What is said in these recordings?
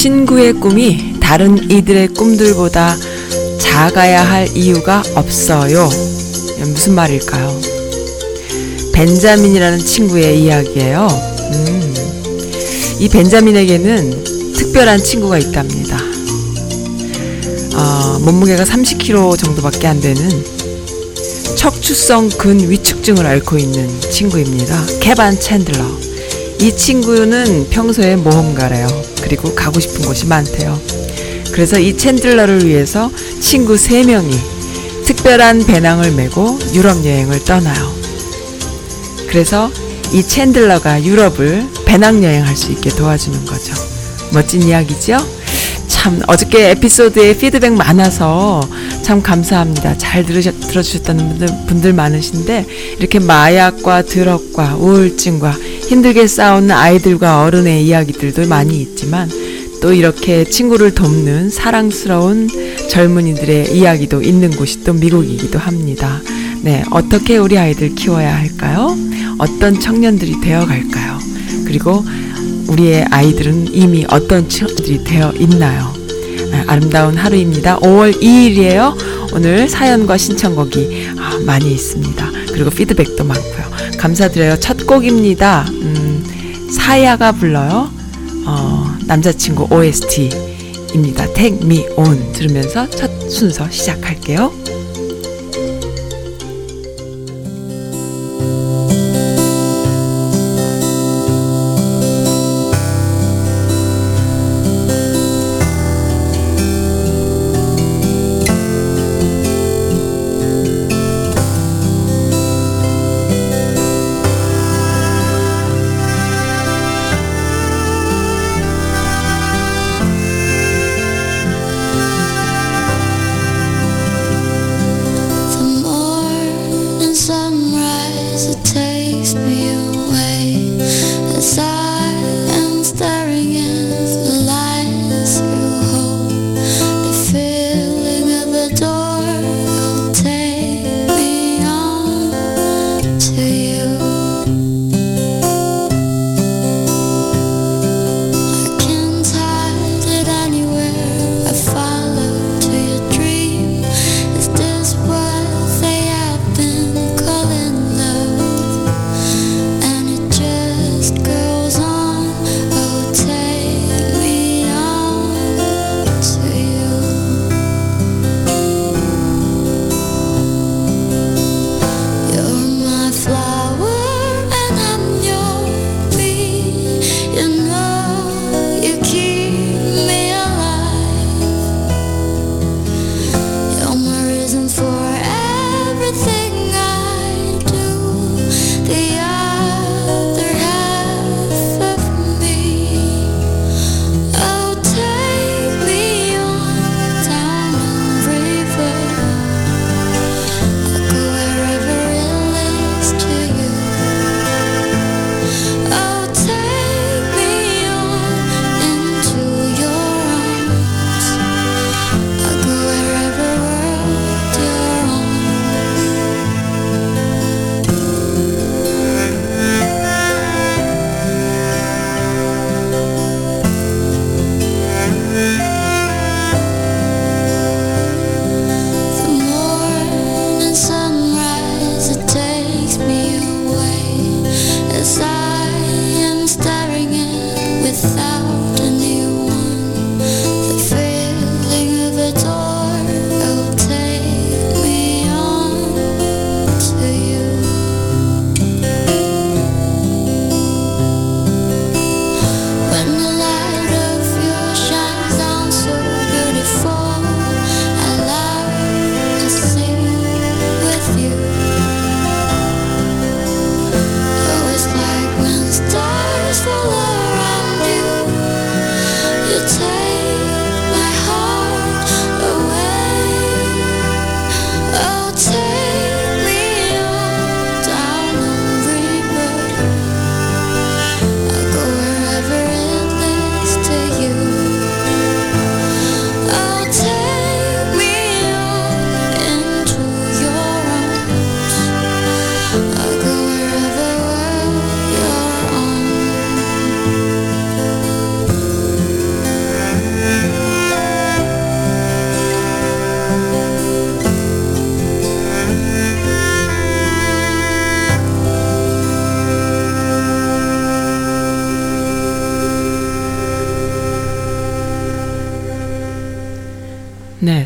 친구의 꿈이 다른 이들의 꿈들보다 작아야 할 이유가 없어요. 무슨 말일까요? 벤자민이라는 친구의 이야기예요. 음, 이 벤자민에게는 특별한 친구가 있답니다. 어, 몸무게가 30kg 정도밖에 안 되는 척추성 근 위축증을 앓고 있는 친구입니다. 케반 챈들러. 이 친구는 평소에 모험가래요. 그리고 가고 싶은 곳이 많대요. 그래서 이 챈들러를 위해서 친구 3명이 특별한 배낭을 메고 유럽 여행을 떠나요. 그래서 이 챈들러가 유럽을 배낭 여행할 수 있게 도와주는 거죠. 멋진 이야기죠? 참 어저께 에피소드에 피드백 많아서 참 감사합니다. 잘 들으셨, 들어주셨다는 분들, 분들 많으신데 이렇게 마약과 드럭과 우울증과 힘들게 싸우는 아이들과 어른의 이야기들도 많이 있지만 또 이렇게 친구를 돕는 사랑스러운 젊은이들의 이야기도 있는 곳이 또 미국이기도 합니다. 네, 어떻게 우리 아이들 키워야 할까요? 어떤 청년들이 되어 갈까요? 그리고 우리의 아이들은 이미 어떤 청년들이 되어 있나요? 아, 아름다운 하루입니다. 5월 2일이에요. 오늘 사연과 신청곡이 아, 많이 있습니다. 그리고 피드백도 많고요. 감사드려요. 첫 곡입니다. 음, 사야가 불러요. 어, 남자친구 OST입니다. Take Me On 들으면서 첫 순서 시작할게요.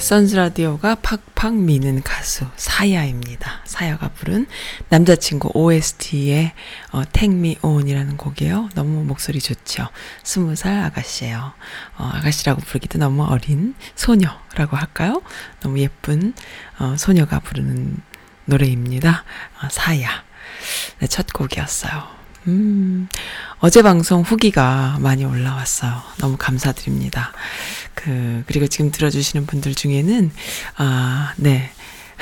선즈라디오가 팍팍 미는 가수 사야입니다. 사야가 부른 남자친구 OST의 어, Take Me On이라는 곡이에요. 너무 목소리 좋죠. 스무 살 아가씨예요. 어, 아가씨라고 부르기도 너무 어린 소녀라고 할까요? 너무 예쁜 어, 소녀가 부르는 노래입니다. 어, 사야. 네, 첫 곡이었어요. 음, 어제 방송 후기가 많이 올라왔어요. 너무 감사드립니다. 그, 그리고 지금 들어주시는 분들 중에는, 아, 네.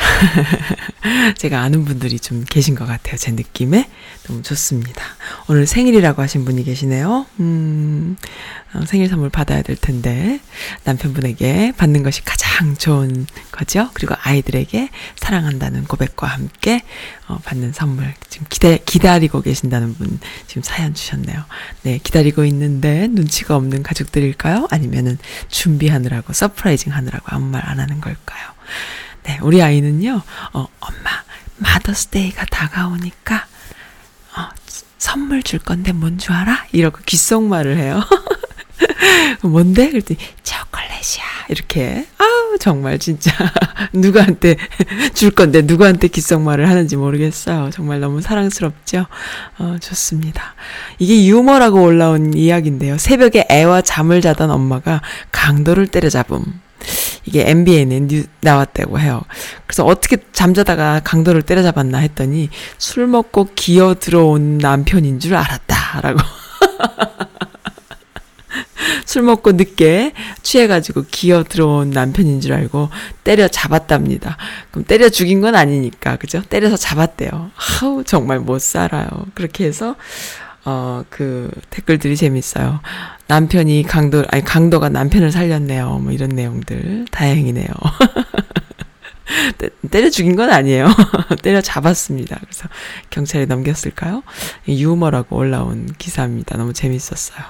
제가 아는 분들이 좀 계신 것 같아요. 제 느낌에. 너무 좋습니다. 오늘 생일이라고 하신 분이 계시네요. 음, 어, 생일 선물 받아야 될 텐데, 남편분에게 받는 것이 가장 좋은 거죠. 그리고 아이들에게 사랑한다는 고백과 함께, 어, 받는 선물. 지금 기다, 기다리고 계신다는 분, 지금 사연 주셨네요. 네, 기다리고 있는데 눈치가 없는 가족들일까요? 아니면은 준비하느라고, surprising 하느라고 아무 말 안 하는 걸까요? 네, 우리 아이는요, 어, 엄마, Mother's Day가 다가오니까, 어, 선물 줄 건데 뭔 줄 알아? 이러고 귓속말을 해요. 뭔데? 그랬더니, 초콜릿이야. 이렇게. 아우, 정말 진짜. 누구한테 줄 건데 누구한테 귓속말을 하는지 모르겠어요. 정말 너무 사랑스럽죠? 어, 좋습니다. 이게 유머라고 올라온 이야기인데요. 새벽에 애와 잠을 자던 엄마가 강도를 때려잡음. 이게 MBN에 뉴, 나왔다고 해요. 그래서 어떻게 잠자다가 강도를 때려잡았나 했더니 술 먹고 기어 들어온 남편인 줄 알았다라고. 술 먹고 늦게 취해가지고 기어 들어온 남편인 줄 알고 때려 잡았답니다. 그럼 때려 죽인 건 아니니까, 그죠? 때려서 잡았대요. 아우, 정말 못 살아요. 그렇게 해서, 어, 그 댓글들이 재밌어요. 남편이 강도, 아니, 강도가 남편을 살렸네요. 뭐 이런 내용들. 다행이네요. 때려 죽인 건 아니에요. 때려 잡았습니다. 그래서 경찰에 넘겼을까요? 유머라고 올라온 기사입니다. 너무 재밌었어요.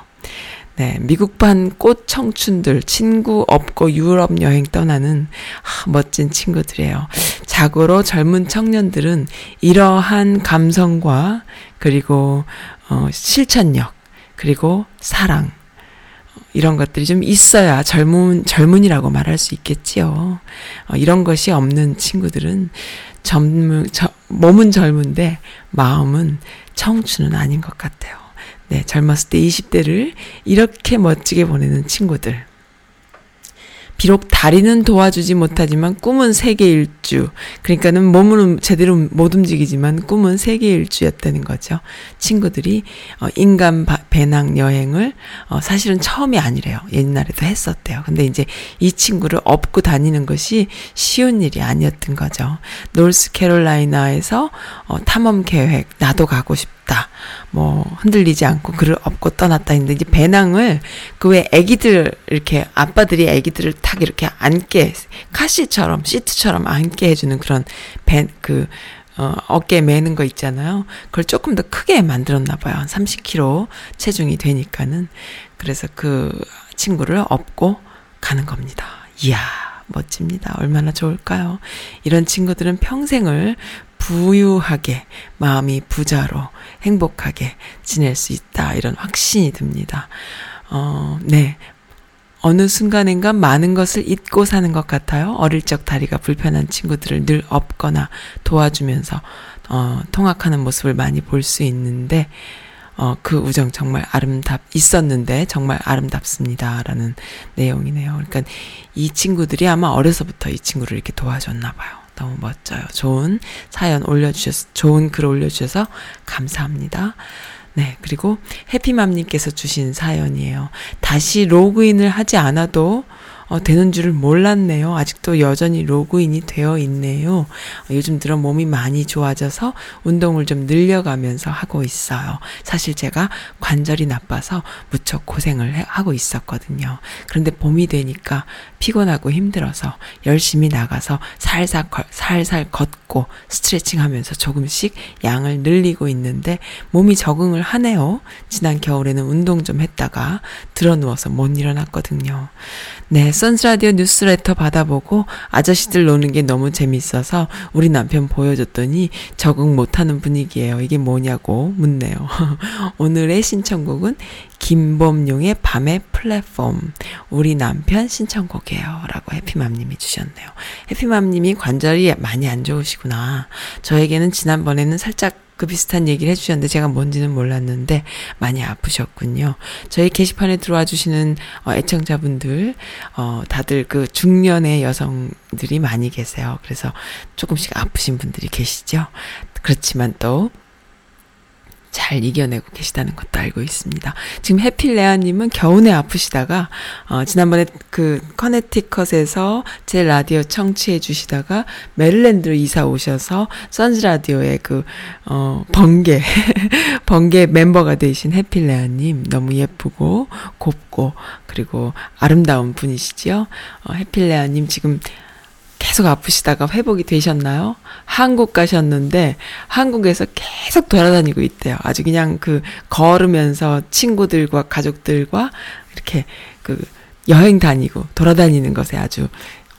네, 미국판 꽃 청춘들, 친구 없고 유럽 여행 떠나는 아, 멋진 친구들이에요. 자고로 젊은 청년들은 이러한 감성과 그리고 어, 실천력 그리고 사랑 이런 것들이 좀 있어야 젊은 젊은이라고 말할 수 있겠지요. 어, 이런 것이 없는 친구들은 젊은 저, 몸은 젊은데 마음은 청춘은 아닌 것 같아요. 네, 젊었을 때 20대를 이렇게 멋지게 보내는 친구들. 비록 다리는 도와주지 못하지만 꿈은 세계 일주. 그러니까는 몸은 제대로 못 움직이지만 꿈은 세계 일주였다는 거죠. 친구들이 어, 인간 배낭 여행을 어, 사실은 처음이 아니래요. 옛날에도 했었대요. 근데 이제 이 친구를 업고 다니는 것이 쉬운 일이 아니었던 거죠. 노스캐롤라이나에서 어, 탐험 계획 나도 가고 싶다. 뭐 흔들리지 않고 그를 업고 떠났다 했는데 이제 배낭을 그왜 애기들 이렇게 아빠들이 애기들을 탁 이렇게 앉게 카시처럼 시트처럼 앉게 해주는 그런 배그 어, 어깨에 매는 거 있잖아요. 그걸 조금 더 크게 만들었나 봐요. 한 30kg 체중이 되니까는. 그래서 그 친구를 업고 가는 겁니다. 이야, 멋집니다. 얼마나 좋을까요? 이런 친구들은 평생을 부유하게, 마음이 부자로 행복하게 지낼 수 있다. 이런 확신이 듭니다. 어, 네. 어느 순간인가 많은 것을 잊고 사는 것 같아요. 어릴 적 다리가 불편한 친구들을 늘 업거나 도와주면서, 어, 통학하는 모습을 많이 볼 수 있는데, 어, 그 우정 정말 아름답, 있었는데 정말 아름답습니다. 라는 내용이네요. 그러니까 이 친구들이 아마 어려서부터 이 친구를 이렇게 도와줬나 봐요. 너무 멋져요. 좋은 사연 올려주셔서, 좋은 글 올려주셔서 감사합니다. 네, 그리고 해피맘님께서 주신 사연이에요. 다시 로그인을 하지 않아도 어, 되는 줄을 몰랐네요. 아직도 여전히 로그인이 되어 있네요. 어, 요즘 들어 몸이 많이 좋아져서 운동을 좀 늘려가면서 하고 있어요. 사실 제가 관절이 나빠서 무척 고생을 해, 하고 있었거든요. 그런데 봄이 되니까 피곤하고 힘들어서 열심히 나가서 살살, 살살 걷고 스트레칭 하면서 조금씩 양을 늘리고 있는데 몸이 적응을 하네요. 지난 겨울에는 운동 좀 했다가 들어 누워서 못 일어났거든요. 네, 선스라디오 뉴스레터 받아보고 아저씨들 노는 게 너무 재밌어서 우리 남편 보여줬더니 적응 못하는 분위기예요. 이게 뭐냐고 묻네요. 오늘의 신청곡은 김범용의 밤의 플랫폼 우리 남편 신청곡이에요. 라고 해피맘님이 주셨네요. 해피맘님이 관절이 많이 안 좋으시구나. 저에게는 지난번에는 살짝 그 비슷한 얘기를 해주셨는데 제가 뭔지는 몰랐는데 많이 아프셨군요. 저희 게시판에 들어와 주시는 어, 애청자분들 어, 다들 그 중년의 여성들이 많이 계세요. 그래서 조금씩 아프신 분들이 계시죠. 그렇지만 또 잘 이겨내고 계시다는 것도 알고 있습니다. 지금 해필레아님은 겨우내 아프시다가 어, 지난번에 그 커네티컷에서 제 라디오 청취해 주시다가 메릴랜드로 이사 오셔서 선즈 라디오의 그 어, 번개 번개 멤버가 되신 해필레아님 너무 예쁘고 곱고 그리고 아름다운 분이시지요. 어, 해필레아님 지금 계속 아프시다가 회복이 되셨나요? 한국 가셨는데 한국에서 계속 돌아다니고 있대요. 아주 그냥 그 걸으면서 친구들과 가족들과 이렇게 그 여행 다니고 돌아다니는 것에 아주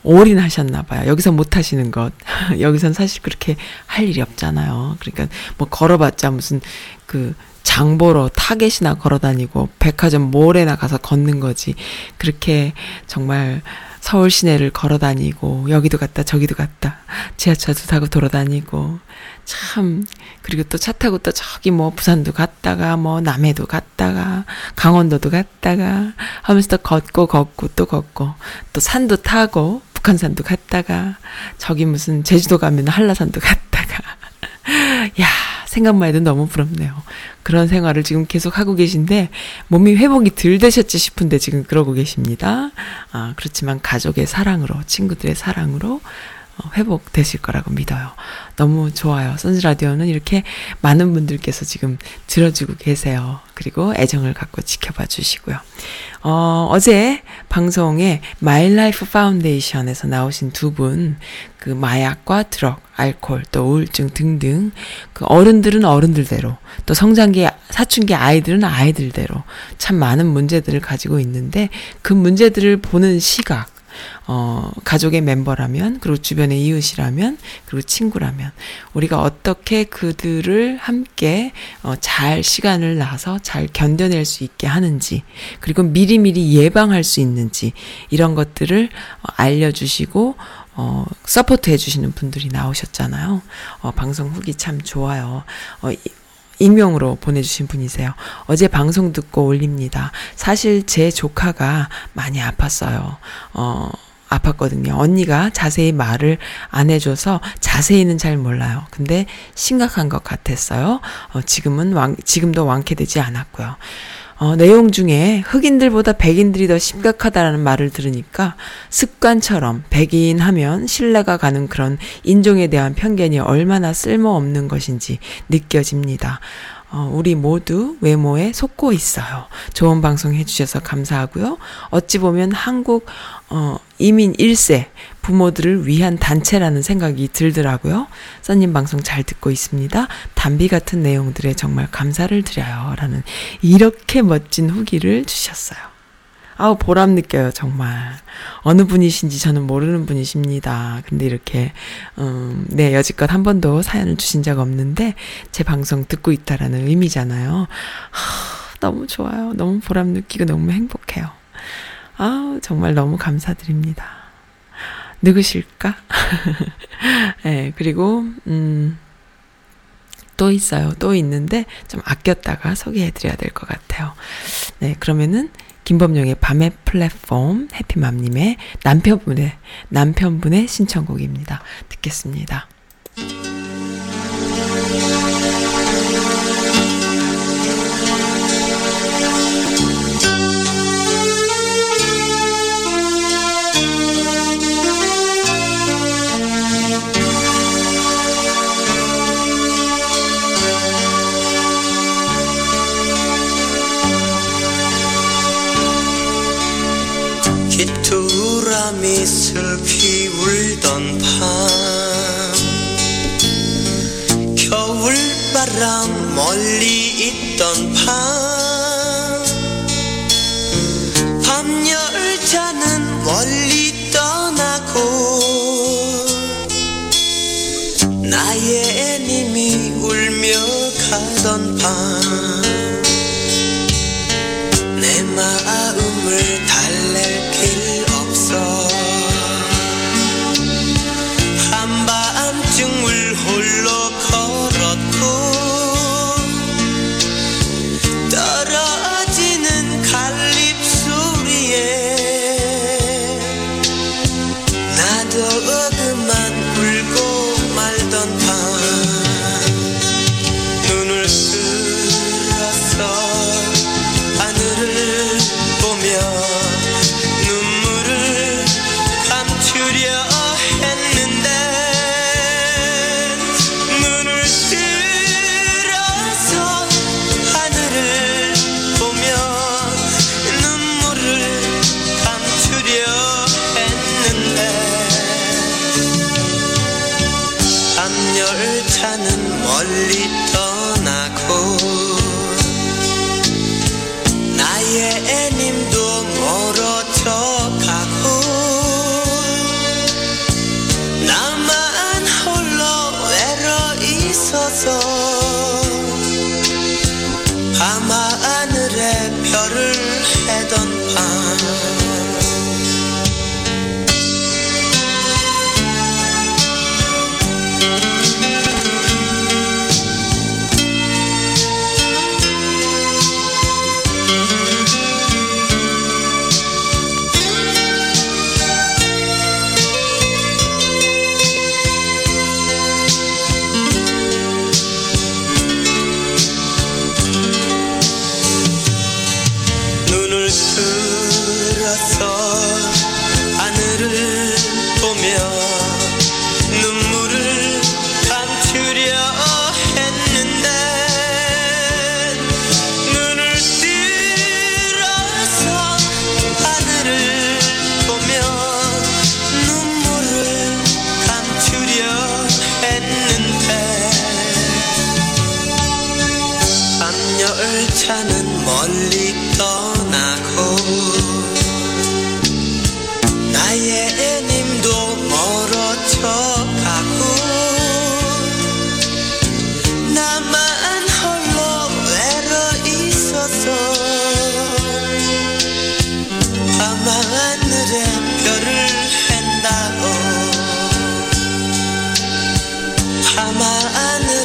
올인하셨나 봐요. 여기서 못 하시는 것. 여기선 사실 그렇게 할 일이 없잖아요. 그러니까 뭐 걸어봤자 무슨 그 장보러 타겟이나 걸어 다니고 백화점 몰에나 가서 걷는 거지. 그렇게 정말 서울 시내를 걸어 다니고 여기도 갔다 저기도 갔다 지하철도 타고 돌아다니고 참. 그리고 또 차 타고 또 저기 뭐 부산도 갔다가 뭐 남해도 갔다가 강원도도 갔다가 하면서 또 걷고 걷고 또 걷고 또 산도 타고 북한산도 갔다가 저기 무슨 제주도 가면 한라산도 갔다가. 야 생각만 해도 너무 부럽네요. 그런 생활을 지금 계속 하고 계신데 몸이 회복이 덜 되셨지 싶은데 지금 그러고 계십니다. 아, 그렇지만 가족의 사랑으로 친구들의 사랑으로 어, 회복되실 거라고 믿어요. 너무 좋아요. 선즈라디오는 이렇게 많은 분들께서 지금 들어주고 계세요. 그리고 애정을 갖고 지켜봐 주시고요. 어, 어제 방송에 마일라이프 파운데이션에서 나오신 두 분, 그 마약과 drug, 알코올, 또 우울증 등등, 그 어른들은 어른들대로, 또 성장기, 사춘기 아이들은 아이들대로 참 많은 문제들을 가지고 있는데 그 문제들을 보는 시각, 어, 가족의 멤버라면, 그리고 주변의 이웃이라면, 그리고 친구라면, 우리가 어떻게 그들을 함께, 어, 잘 시간을 나서 잘 견뎌낼 수 있게 하는지, 그리고 미리미리 예방할 수 있는지, 이런 것들을 어, 알려주시고, 어, support 해주시는 분들이 나오셨잖아요. 어, 방송 후기 참 좋아요. 어, 익명으로 보내주신 분이세요. 어제 방송 듣고 올립니다. 사실 제 조카가 많이 아팠어요. 어, 아팠거든요. 언니가 자세히 말을 안 해줘서 자세히는 잘 몰라요. 근데 심각한 것 같았어요. 어, 지금은 왕, 지금도 완쾌되지 않았고요. 어, 내용 중에 흑인들보다 백인들이 더 심각하다라는 말을 들으니까 습관처럼 백인 하면 신뢰가 가는 그런 인종에 대한 편견이 얼마나 쓸모없는 것인지 느껴집니다. 어, 우리 모두 외모에 속고 있어요. 좋은 방송 해주셔서 감사하고요. 어찌 보면 한국 어, 이민 1세 부모들을 위한 단체라는 생각이 들더라고요. 써님 방송 잘 듣고 있습니다. 담비 같은 내용들에 정말 감사를 드려요. 라는 이렇게 멋진 후기를 주셨어요. 아우, 보람 느껴요, 정말. 어느 분이신지 저는 모르는 분이십니다. 근데 이렇게, 음, 네, 여지껏 한 번도 사연을 주신 적 없는데, 제 방송 듣고 있다라는 의미잖아요. 하, 너무 좋아요. 너무 보람 느끼고 너무 행복해요. 아 정말 너무 감사드립니다. 누구실까? 네, 그리고, 음, 또 있어요. 또 있는데 좀 아꼈다가 소개해드려야 될 것 같아요. 네, 그러면은 김범용의 밤의 플랫폼 해피맘님의 남편분의 남편분의 신청곡입니다. 듣겠습니다. 가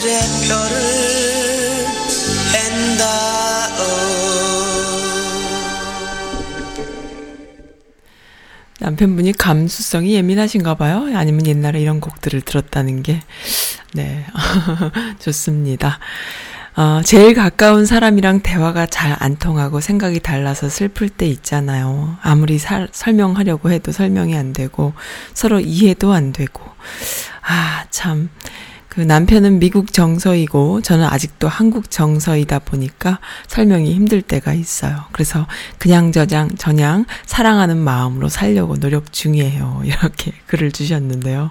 하늘에 별을 남편분이 감수성이 예민하신가 봐요. 아니면 옛날에 이런 곡들을 들었다는 게, 네, 좋습니다. 어, 제일 가까운 사람이랑 대화가 잘 안 통하고 생각이 달라서 슬플 때 있잖아요. 아무리 살, 설명하려고 해도 설명이 안 되고, 서로 이해도 안 되고. 아, 참. 그 남편은 미국 정서이고 저는 아직도 한국 정서이다 보니까 설명이 힘들 때가 있어요. 그래서 그냥 저장 저냥 사랑하는 마음으로 살려고 노력 중이에요. 이렇게 글을 주셨는데요.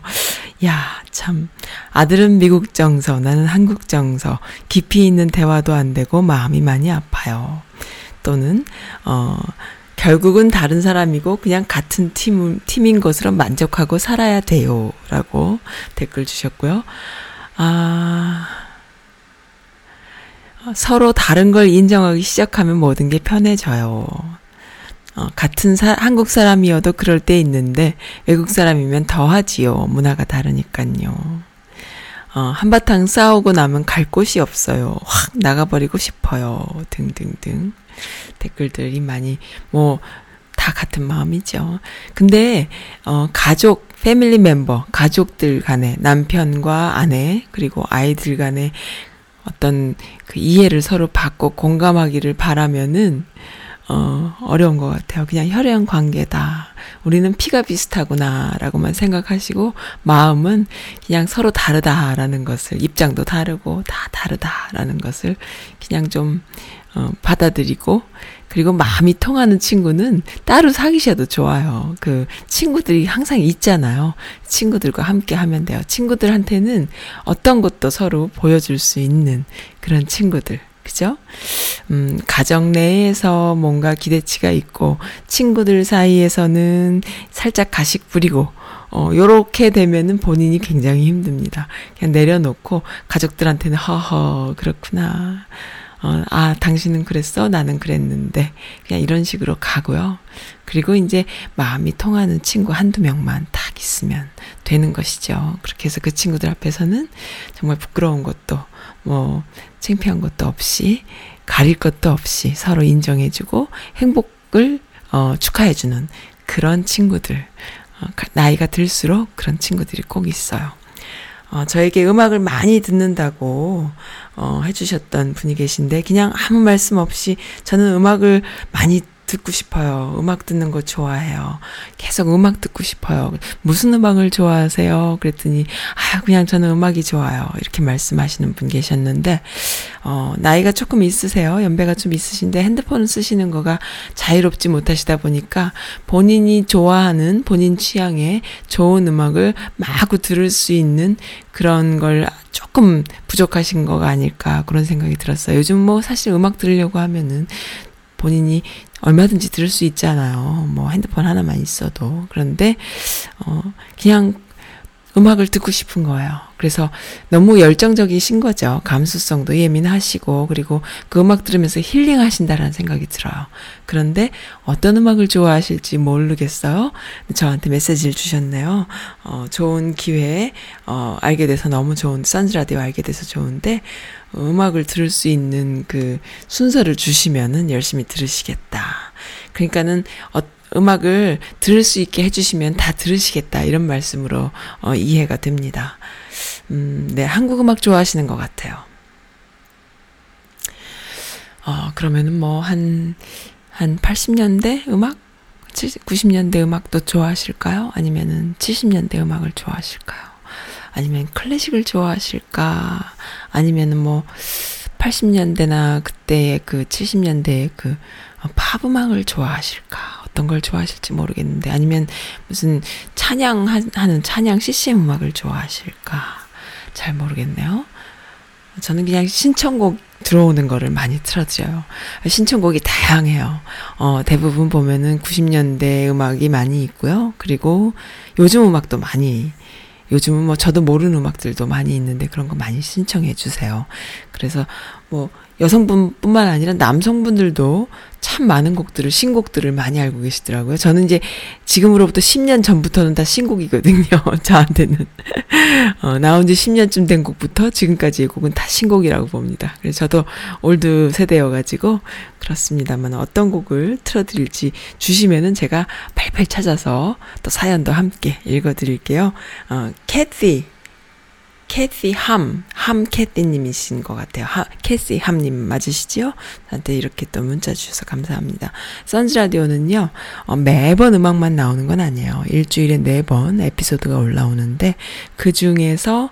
야, 참 아들은 미국 정서, 나는 한국 정서. 깊이 있는 대화도 안 되고 마음이 많이 아파요. 또는 어 결국은 다른 사람이고 그냥 같은 팀, 팀인 것으로 만족하고 살아야 돼요. 라고 댓글 주셨고요. 아, 서로 다른 걸 인정하기 시작하면 모든 게 편해져요. 어, 같은 사, 한국 사람이어도 그럴 때 있는데 외국 사람이면 더 하지요. 문화가 다르니까요. 어, 한바탕 싸우고 나면 갈 곳이 없어요. 확 나가버리고 싶어요. 등등등. 댓글들이 많이, 뭐, 다 같은 마음이죠. 근데, 어, 가족, 패밀리 멤버, 가족들 간에, 남편과 아내, 그리고 아이들 간에 어떤 그 이해를 서로 받고 공감하기를 바라면은, 어, 어려운 것 같아요. 그냥 혈연 관계다. 우리는 피가 비슷하구나. 라고만 생각하시고, 마음은 그냥 서로 다르다라는 것을, 입장도 다르고, 다 다르다라는 것을 그냥 좀, 어, 받아들이고, 그리고 마음이 통하는 친구는 따로 사귀셔도 좋아요. 그 친구들이 항상 있잖아요. 친구들과 함께 하면 돼요. 친구들한테는 어떤 것도 서로 보여줄 수 있는 그런 친구들. 그죠? 음, 가정 내에서 뭔가 기대치가 있고, 친구들 사이에서는 살짝 가식 부리고, 어, 요렇게 되면은 본인이 굉장히 힘듭니다. 그냥 내려놓고, 가족들한테는 허허, 그렇구나. 어, 아, 당신은 그랬어? 나는 그랬는데. 그냥 이런 식으로 가고요. 그리고 이제 마음이 통하는 친구 한두 명만 딱 있으면 되는 것이죠. 그렇게 해서 그 친구들 앞에서는 정말 부끄러운 것도, 뭐, 창피한 것도 없이, 가릴 것도 없이 서로 인정해주고 행복을, 어, 축하해주는 그런 친구들. 어, 나이가 들수록 그런 친구들이 꼭 있어요. 어, 저에게 음악을 많이 듣는다고, 어, 해주셨던 분이 계신데, 그냥 아무 말씀 없이 저는 음악을 많이 듣고 싶어요. 음악 듣는 거 좋아해요. 계속 음악 듣고 싶어요. 무슨 음악을 좋아하세요? 그랬더니, 아, 그냥 저는 음악이 좋아요. 이렇게 말씀하시는 분 계셨는데, 어, 나이가 조금 있으세요. 연배가 좀 있으신데 핸드폰을 쓰시는 거가 자유롭지 못하시다 보니까 본인이 좋아하는 본인 취향의 좋은 음악을 마구 들을 수 있는 그런 걸 조금 부족하신 거가 아닐까 그런 생각이 들었어요. 요즘 뭐 사실 음악 들으려고 하면은 본인이 얼마든지 들을 수 있잖아요. 뭐 핸드폰 하나만 있어도. 그런데, 어, 그냥 음악을 듣고 싶은 거예요. 그래서 너무 열정적이신 거죠. 감수성도 예민하시고, 그리고 그 음악 들으면서 힐링 하신다라는 생각이 들어요. 그런데 어떤 음악을 좋아하실지 모르겠어요. 저한테 메시지를 주셨네요. 어, 좋은 기회에, 어, 알게 돼서 너무 좋은, 선즈라디오 알게 돼서 좋은데, 음악을 들을 수 있는 그 순서를 주시면은 열심히 들으시겠다. 그러니까는 어, 음악을 들을 수 있게 해주시면 다 들으시겠다. 이런 말씀으로 어, 이해가 됩니다. 음, 네, 한국 음악 좋아하시는 것 같아요. 어, 그러면은 뭐, 한, 한 80년대 음악? 70, 90년대 음악도 좋아하실까요? 아니면은 70년대 음악을 좋아하실까요? 아니면 클래식을 좋아하실까? 아니면은 뭐 80년대나 그때의 그 70년대의 그 팝 음악을 좋아하실까? 어떤 걸 좋아하실지 모르겠는데 아니면 무슨 찬양 하는 찬양 CCM 음악을 좋아하실까? 잘 모르겠네요. 저는 그냥 신청곡 들어오는 거를 많이 틀어줘요. 신청곡이 다양해요. 어, 대부분 보면은 90년대 음악이 많이 있고요. 그리고 요즘 음악도 많이 요즘은 뭐 저도 모르는 음악들도 많이 있는데 그런 거 많이 신청해 주세요. 그래서 뭐 여성분 뿐만 아니라 남성분들도 참 많은 곡들을 신곡들을 많이 알고 계시더라고요. 저는 이제 지금으로부터 10년 전부터는 다 신곡이거든요. 저한테는 어, 나온 지 10년쯤 된 곡부터 지금까지의 곡은 다 신곡이라고 봅니다. 그래서 저도 old 세대여가지고 그렇습니다만 어떤 곡을 틀어드릴지 주시면은 제가 팔팔 찾아서 또 사연도 함께 읽어드릴게요. 어, 캐티 캐시 함, 함 캐티님이신 것 같아요. 하, 캐시 함님 맞으시지요? 저한테 이렇게 또 문자 주셔서 감사합니다. 선즈라디오는요, 어, 매번 음악만 나오는 건 아니에요. 일주일에 네 번 에피소드가 올라오는데, 그 중에서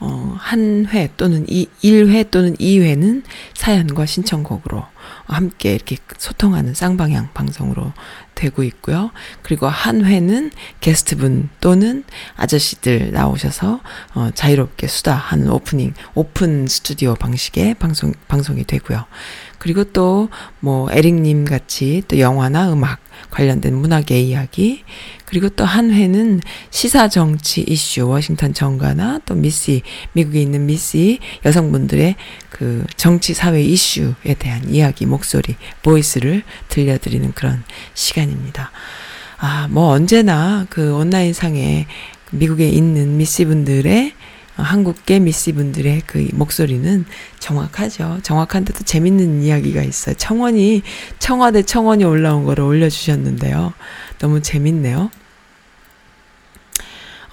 어, 한 회 또는 이, 1회 또는 2회는 사연과 신청곡으로 함께 이렇게 소통하는 쌍방향 방송으로 되고 있고요. 그리고 한 회는 게스트분 또는 아저씨들 나오셔서 어, 자유롭게 수다하는 오프닝, 오픈 스튜디오 방식의 방송, 방송이 되고요. 그리고 또 뭐 에릭님 같이 또 영화나 음악 관련된 문학의 이야기, 그리고 또 한 회는 시사 정치 이슈, 워싱턴 정가나 또 미시, 미국에 있는 미시 여성분들의 그 정치 사회 이슈에 대한 이야기, 목소리, 보이스를 들려드리는 그런 시간입니다. 아, 뭐 언제나 그 온라인상에 미국에 있는 미씨분들의 한국계 미씨분들의 그 목소리는 정확하죠. 정확한데도 재밌는 이야기가 있어요. 청원이, 청와대 청원이 올라온 거를 올려주셨는데요. 너무 재밌네요.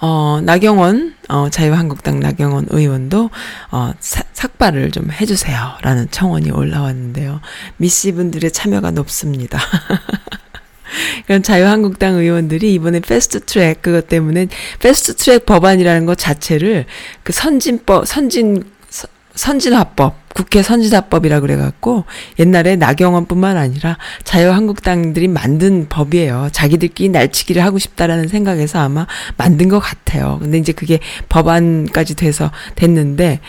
어, 나경원, 어, 자유한국당 나경원 의원도, 어, 사, 삭발을 좀 해주세요. 라는 청원이 올라왔는데요. 미씨분들의 참여가 높습니다. 그럼 자유한국당 의원들이 이번에 패스트 트랙 그것 때문에 패스트 트랙 법안이라는 것 자체를 그 선진법 선진 선진화법 국회 선지자법이라 그래갖고 옛날에 나경원뿐만 아니라 자유한국당들이 만든 법이에요. 자기들끼리 날치기를 하고 싶다라는 생각에서 아마 만든 것 같아요. 근데 이제 그게 법안까지 돼서 됐는데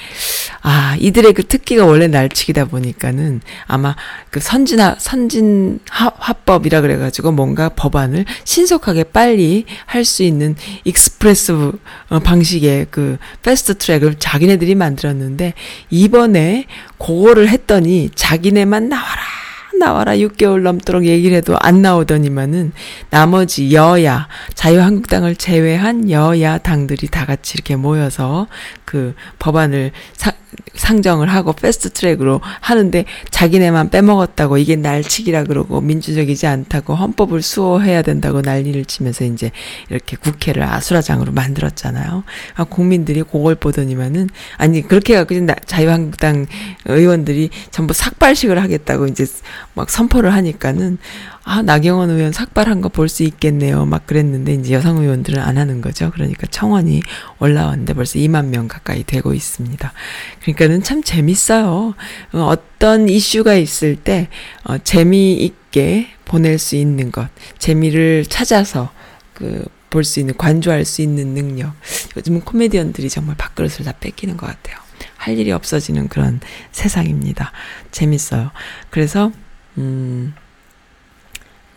아 이들의 그 특기가 원래 날치기다 보니까는 아마 그 선진화 선진 화법이라 그래가지고 뭔가 법안을 신속하게 빨리 할 수 있는 express 어, 방식의 그 패스트 트랙을 자기네들이 만들었는데 이번에 그거를 했더니 자기네만 나와라 나와라 6개월 넘도록 얘기를 해도 안 나오더니만은 나머지 여야 자유한국당을 제외한 여야 당들이 다 같이 이렇게 모여서 그 법안을 사, 상정을 하고 패스트 트랙으로 하는데 자기네만 빼먹었다고 이게 날치기라 그러고 민주적이지 않다고 헌법을 수호해야 된다고 난리를 치면서 이제 이렇게 국회를 아수라장으로 만들었잖아요. 아, 국민들이 그걸 보더니만은 아니 그렇게 해갖고 자유한국당 의원들이 전부 삭발식을 하겠다고 이제 막 선포를 하니까는 아, 나경원 의원 삭발한 거 볼 수 있겠네요. 막 그랬는데 이제 여성 의원들은 안 하는 거죠. 그러니까 청원이 올라왔는데 벌써 2만 명 가까이 되고 있습니다. 그러니까는 참 재밌어요. 어, 어떤 이슈가 있을 때 어, 재미있게 보낼 수 있는 것, 재미를 찾아서 그 볼 수 있는 관조할 수 있는 능력. 요즘은 코미디언들이 정말 밥그릇을 다 뺏기는 것 같아요. 할 일이 없어지는 그런 세상입니다. 재밌어요. 그래서 음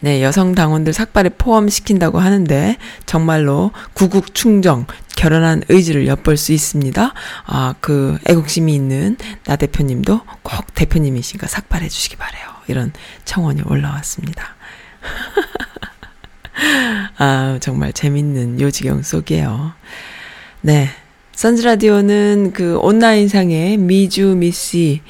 네, 여성 당원들 삭발에 포함시킨다고 하는데 정말로 구국 충정 결연한 의지를 엿볼 수 있습니다. 아, 그 애국심이 있는 나 대표님도 꼭 대표님이시니까 삭발해 주시기 바래요. 이런 청원이 올라왔습니다. 아, 정말 재밌는 요지경 속이에요. 네. 선즈라디오는 그 온라인상의 미주 미씨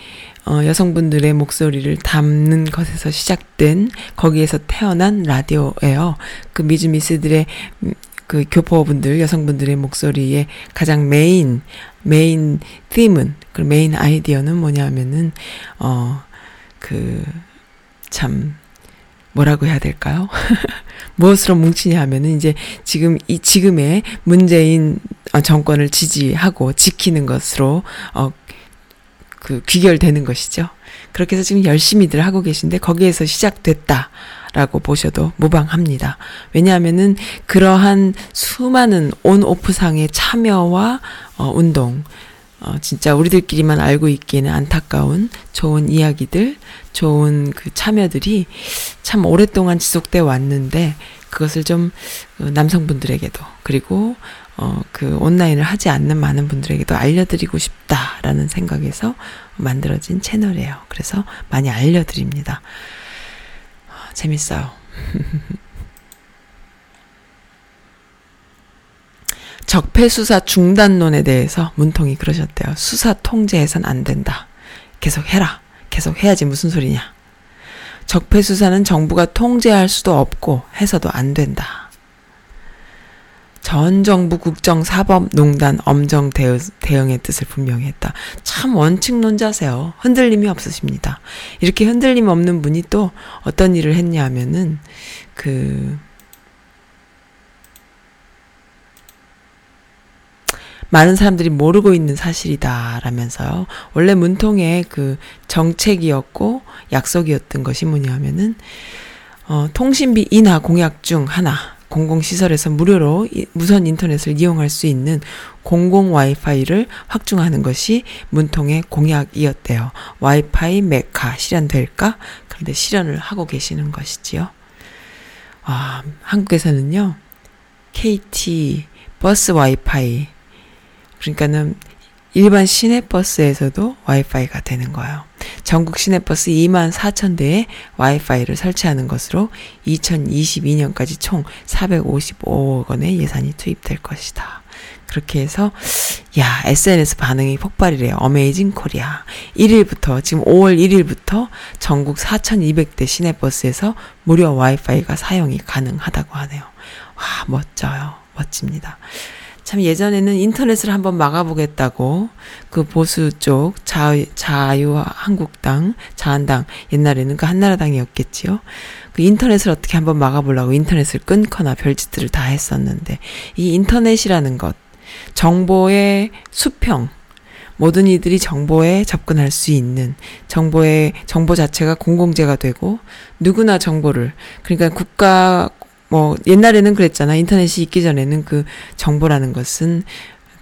어, 여성분들의 목소리를 담는 것에서 시작된 거기에서 태어난 라디오예요. 그 미주 미씨들의 음, 그 교포분들 여성분들의 목소리의 가장 main main theme은 그 메인 아이디어는 뭐냐면은 어 그 참 뭐라고 해야 될까요? 무엇으로 뭉치냐 하면은 이제 지금 이 지금의 문재인 어, 정권을 지지하고 지키는 것으로 어 그 귀결되는 것이죠. 그렇게 해서 지금 열심히들 하고 계신데 거기에서 시작됐다 라고 보셔도 무방합니다. 왜냐하면은 그러한 수많은 온 오프상의 참여와 어, 운동, 어, 진짜 우리들끼리만 알고 있기에는 안타까운 좋은 이야기들, 좋은 그 참여들이 참 오랫동안 지속돼 왔는데 그것을 좀 어, 남성분들에게도 그리고 어, 그 온라인을 하지 않는 많은 분들에게도 알려드리고 싶다라는 생각에서 만들어진 채널이에요. 그래서 많이 알려드립니다. 어, 재밌어요. 적폐 수사 중단론에 대해서 문통이 그러셨대요. 수사 통제해선 안 된다. 계속 해라. 계속 해야지 무슨 소리냐. 적폐 수사는 정부가 통제할 수도 없고 해서도 안 된다. 전 정부 국정사법농단 엄정 대응, 의 뜻을 분명히 했다. 참 원칙론자세요. 흔들림이 없으십니다. 이렇게 흔들림 없는 분이 또 어떤 일을 했냐 하면은 그 많은 사람들이 모르고 있는 사실이다라면서요. 원래 문통의 그 정책이었고 약속이었던 것이 뭐냐면은 어, 통신비 인하 공약 중 하나 공공시설에서 무료로 무선 인터넷을 이용할 수 있는 공공 와이파이를 확충하는 것이 문통의 공약이었대요. 와이파이 메카 실현될까? 그런데 실현을 하고 계시는 것이지요. 아, 한국에서는요, KT 버스 와이파이, 그러니까는 일반 시내 버스에서도 와이파이가 되는 거예요. 전국 시내버스 2만 4천 대에 와이파이를 설치하는 것으로 2022년까지 총 455억 원의 예산이 투입될 것이다. 그렇게 해서 야 SNS 반응이 폭발이래요. Amazing Korea. 1일부터 지금 5월 1일부터 전국 4,200대 시내버스에서 무료 와이파이가 사용이 가능하다고 하네요. 와 멋져요. 멋집니다. 참 예전에는 인터넷을 한번 막아보겠다고 그 보수 쪽 자, 자유 한국당, 자한당 옛날에는 그 한나라당이었겠지요. 그 인터넷을 어떻게 한번 막아보려고 인터넷을 끊거나 별짓들을 다 했었는데 이 인터넷이라는 것 정보의 수평 모든 이들이 정보에 접근할 수 있는 정보의 정보 자체가 공공재가 되고 누구나 정보를 그러니까 국가 뭐 옛날에는 그랬잖아 인터넷이 있기 전에는 그 정보라는 것은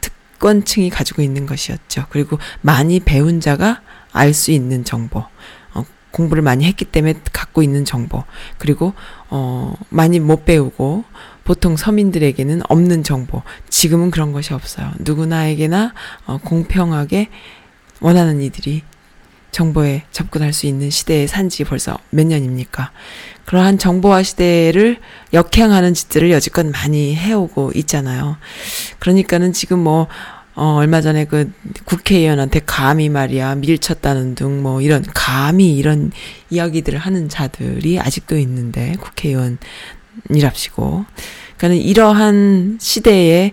특권층이 가지고 있는 것이었죠. 그리고 많이 배운 자가 알 수 있는 정보. 어, 공부를 많이 했기 때문에 갖고 있는 정보. 그리고 어 많이 못 배우고 보통 서민들에게는 없는 정보. 지금은 그런 것이 없어요. 누구나에게나 어, 공평하게 원하는 이들이 정보에 접근할 수 있는 시대에 산 지 벌써 몇 년입니까? 그러한 정보화 시대를 역행하는 짓들을 여지껏 많이 해오고 있잖아요. 그러니까는 지금 뭐, 어, 얼마 전에 그 국회의원한테 감히 말이야, 밀쳤다는 등 뭐 이런, 감히 이런 이야기들을 하는 자들이 아직도 있는데, 국회의원이랍시고. 그러니까 이러한 시대에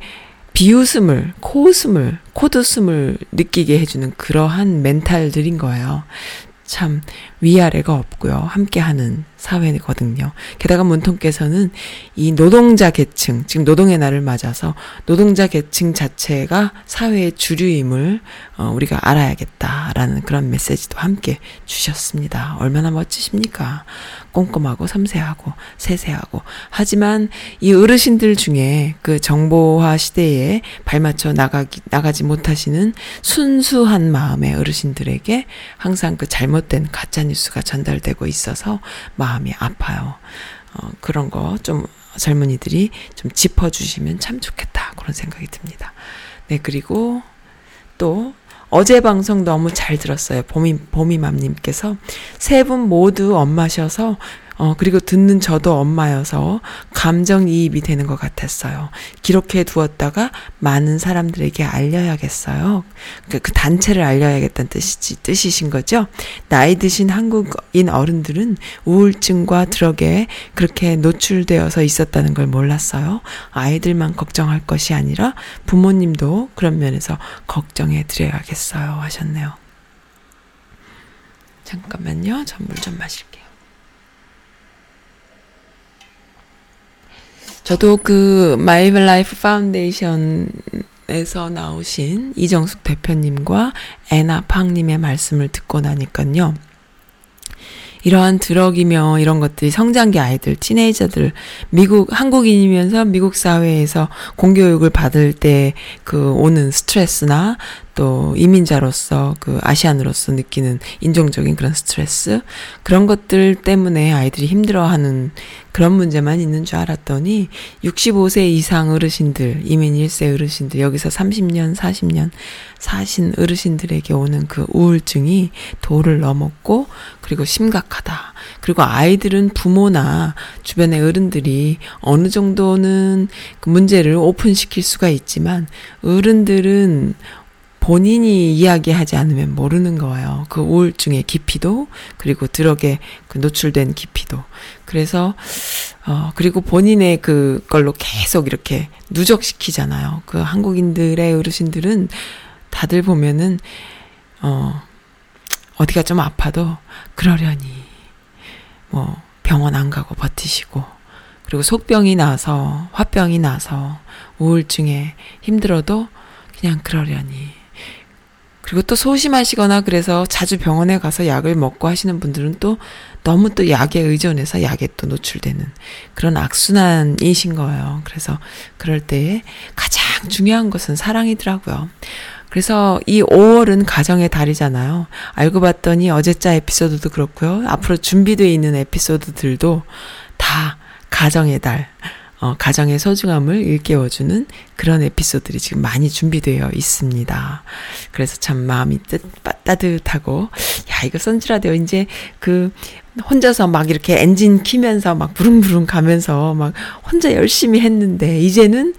비웃음을, 코웃음을, 코드숨을 느끼게 해주는 그러한 멘탈들인 거예요. 참 위아래가 없고요. 함께하는 사회거든요. 게다가 문통께서는 이 노동자 계층, 지금 노동의 날을 맞아서 노동자 계층 자체가 사회의 주류임을 어, 우리가 알아야겠다라는 그런 메시지도 함께 주셨습니다. 얼마나 멋지십니까? 꼼꼼하고 섬세하고 세세하고 하지만 이 어르신들 중에 그 정보화 시대에 발맞춰 나가기 나가지 못하시는 순수한 마음의 어르신들에게 항상 그 잘못된 가짜 뉴스가 전달되고 있어서 마음이 아파요. 어, 그런 거 좀 젊은이들이 좀 짚어주시면 참 좋겠다 그런 생각이 듭니다. 네 그리고 또 어제 방송 너무 잘 들었어요. 봄이, 봄이맘님께서 세 분 모두 엄마셔서 어, 그리고 듣는 저도 엄마여서 감정이입이 되는 것 같았어요. 기록해 두었다가 많은 사람들에게 알려야겠어요. 그, 그 단체를 알려야겠다는 뜻이지, 뜻이신 거죠? 나이 드신 한국인 어른들은 우울증과 드럭에 그렇게 노출되어서 있었다는 걸 몰랐어요. 아이들만 걱정할 것이 아니라 부모님도 그런 면에서 걱정해 드려야겠어요. 하셨네요. 잠깐만요. 저 물 좀 마실게요. 저도 그 마이브 라이프 파운데이션에서 나오신 이정숙 대표님과 애나 팡님의 말씀을 듣고 나니까요. 이러한 drug이며 이런 것들이 성장기 아이들, teenager들, 미국, 한국인이면서 미국 사회에서 공교육을 받을 때 그 오는 스트레스나 또 이민자로서 그 아시안으로서 느끼는 인종적인 그런 스트레스 그런 것들 때문에 아이들이 힘들어하는 그런 문제만 있는 줄 알았더니 65세 이상 어르신들 이민 1세 어르신들 여기서 30년 40년 사신 어르신들에게 오는 그 우울증이 도를 넘었고 그리고 심각하다. 그리고 아이들은 부모나 주변의 어른들이 어느 정도는 그 문제를 오픈시킬 수가 있지만 어른들은 본인이 이야기하지 않으면 모르는 거예요. 그 우울증의 깊이도 그리고 드럭에 그 노출된 깊이도. 그래서 어 그리고 본인의 그걸로 계속 이렇게 누적시키잖아요. 그 한국인들의 어르신들은 다들 보면은 어 어디가 좀 아파도 그러려니 뭐 병원 안 가고 버티시고 그리고 속병이 나서 화병이 나서 우울증에 힘들어도 그냥 그러려니 그리고 또 소심하시거나 그래서 자주 병원에 가서 약을 먹고 하시는 분들은 또 너무 또 약에 의존해서 약에 또 노출되는 그런 악순환이신 거예요. 그래서 그럴 때에 가장 중요한 것은 사랑이더라고요. 그래서 이 5월은 가정의 달이잖아요. 알고 봤더니 어제자 에피소드도 그렇고요. 앞으로 준비되어 있는 에피소드들도 다 가정의 달. 어, 가정의 소중함을 일깨워주는 그런 에피소드들이 지금 많이 준비되어 있습니다. 그래서 참 마음이 뜻, 따뜻하고, 야, 이거 선지라디오 이제 그 혼자서 막 이렇게 엔진 키면서 막 부릉부릉 가면서 막 혼자 열심히 했는데 이제는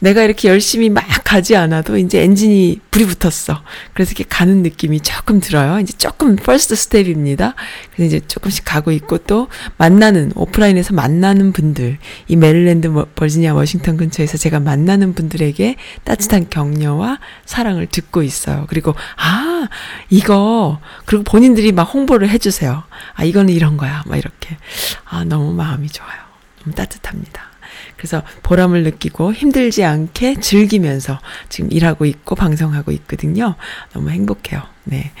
내가 이렇게 열심히 막 가지 않아도 이제 엔진이 불이 붙었어. 그래서 이렇게 가는 느낌이 조금 들어요. 이제 조금 first step입니다. 그래서 이제 조금씩 가고 있고 또 만나는 오프라인에서 만나는 분들 이 메릴랜드 버지니아 워싱턴 근처에서 제가 만나는 분들에게 따뜻한 격려와 사랑을 듣고 있어요. 그리고 아 이거 그리고 본인들이 막 홍보를 해주세요. 아 이거는 이런 거야. 막 이렇게 아 너무 마음이 좋아요. 너무 따뜻합니다. 그래서 보람을 느끼고 힘들지 않게 즐기면서 지금 일하고 있고 방송하고 있거든요. 너무 행복해요. 네.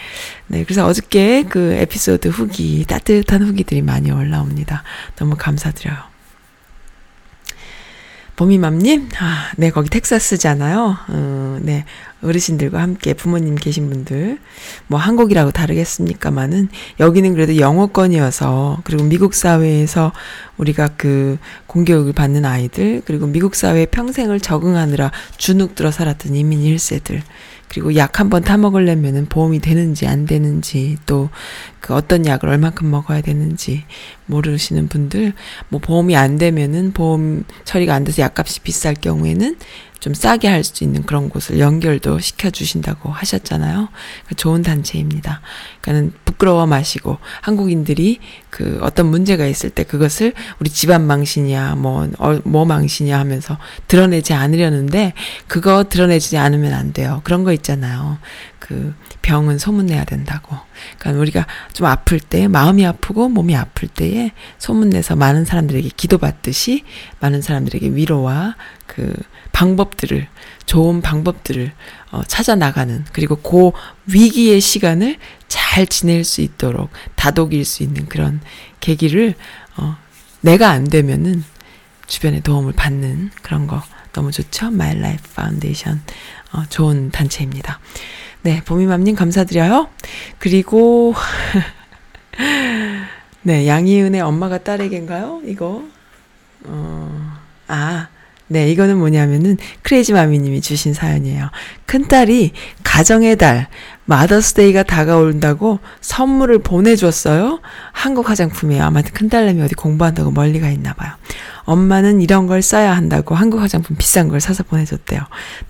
네. 그래서 어저께 그 에피소드 후기, 따뜻한 후기들이 많이 올라옵니다. 너무 감사드려요. 보미맘님, 아, 네, 거기 텍사스잖아요. 어, 네, 어르신들과 함께 부모님 계신 분들, 뭐 한국이라고 다르겠습니까마는 여기는 그래도 영어권이어서 그리고 미국 사회에서 우리가 그 공교육을 받는 아이들 그리고 미국 사회에 평생을 적응하느라 주눅 들어 살았던 이민 1세들 그리고 약 한 번 타먹으려면은 보험이 되는지 안 되는지 또 그 어떤 약을 얼만큼 먹어야 되는지 모르시는 분들 뭐 보험이 안 되면은 보험 처리가 안 돼서 약값이 비쌀 경우에는 좀 싸게 할 수 있는 그런 곳을 연결도 시켜주신다고 하셨잖아요. 그러니까 좋은 단체입니다. 그러니까는 부끄러워 마시고 한국인들이 그 어떤 문제가 있을 때 그것을 우리 집안 망신이야, 뭐, 어, 뭐 망신이야 하면서 드러내지 않으려는데 그거 드러내지 않으면 안 돼요. 그런 거 있잖아요. 그 병은 소문내야 된다고. 그러니까 우리가 좀 아플 때, 마음이 아프고 몸이 아플 때에 소문내서 많은 사람들에게 기도받듯이 많은 사람들에게 위로와 그 방법들을 좋은 방법들을 어, 찾아 나가는 그리고 그 위기의 시간을 잘 지낼 수 있도록 다독일 수 있는 그런 계기를 어, 내가 안 되면은 주변의 도움을 받는 그런 거 너무 좋죠. My Life Foundation 어, 좋은 단체입니다. 네, 보미맘님 감사드려요. 그리고 네, 양희은의 엄마가 딸에게인가요? 이거 어, 아 네, 이거는 뭐냐면은 크레이지 마미님이 주신 사연이에요. 큰딸이 가정의 달 마더스데이가 다가온다고 선물을 보내줬어요. 한국 화장품이에요. 아마 큰딸내미 어디 공부한다고 멀리 가 있나 봐요. 엄마는 이런 걸 써야 한다고 한국 화장품 비싼 걸 사서 보내줬대요.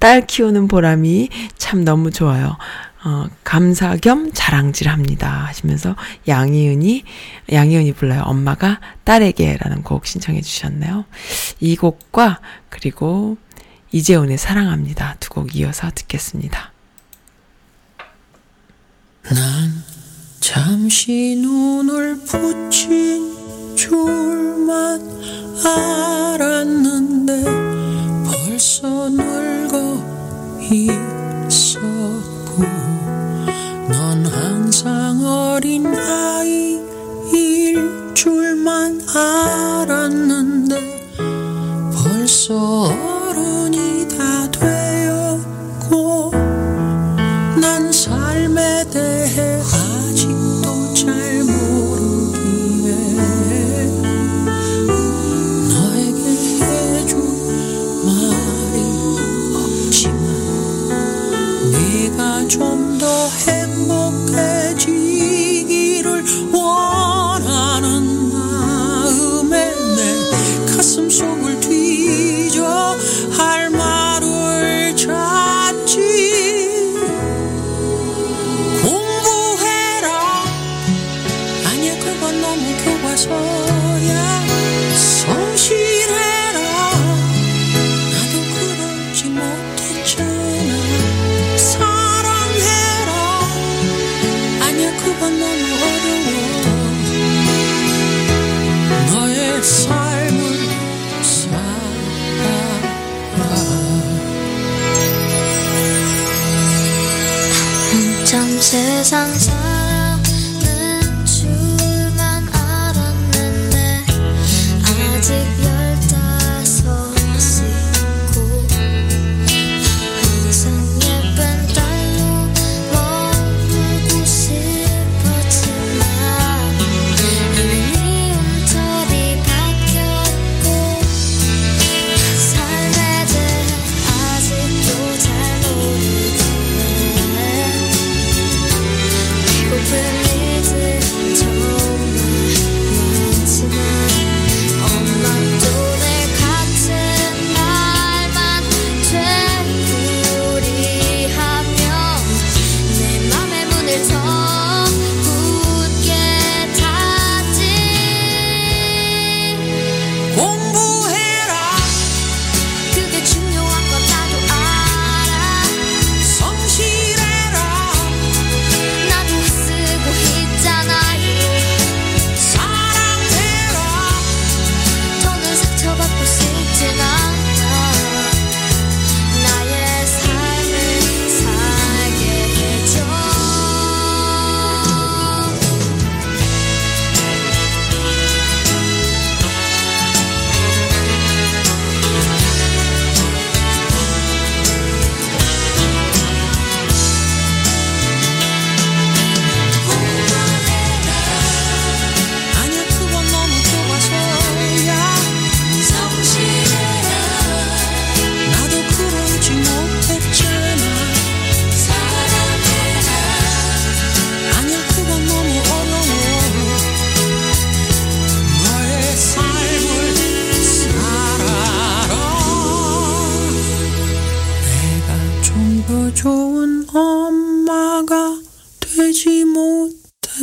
딸 키우는 보람이 참 너무 좋아요. 어, 감사 겸 자랑질 합니다. 하시면서 양희은이, 양희은이 불러요. 엄마가 딸에게 라는 곡 신청해 주셨네요. 이 곡과 그리고 이재훈의 사랑합니다. 두 곡 이어서 듣겠습니다. 난 잠시 눈을 붙인 줄만 알았는데 벌써 늙어 있었고 넌 항상 어린 아이일 줄만 알았는데 벌써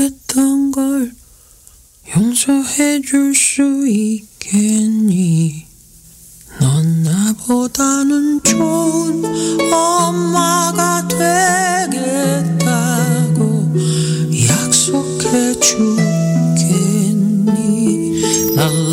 했던 걸 용서해 줄 수 있겠니? 넌 나보다는 좋은 엄마가 되겠다고 약속해 주겠니? 난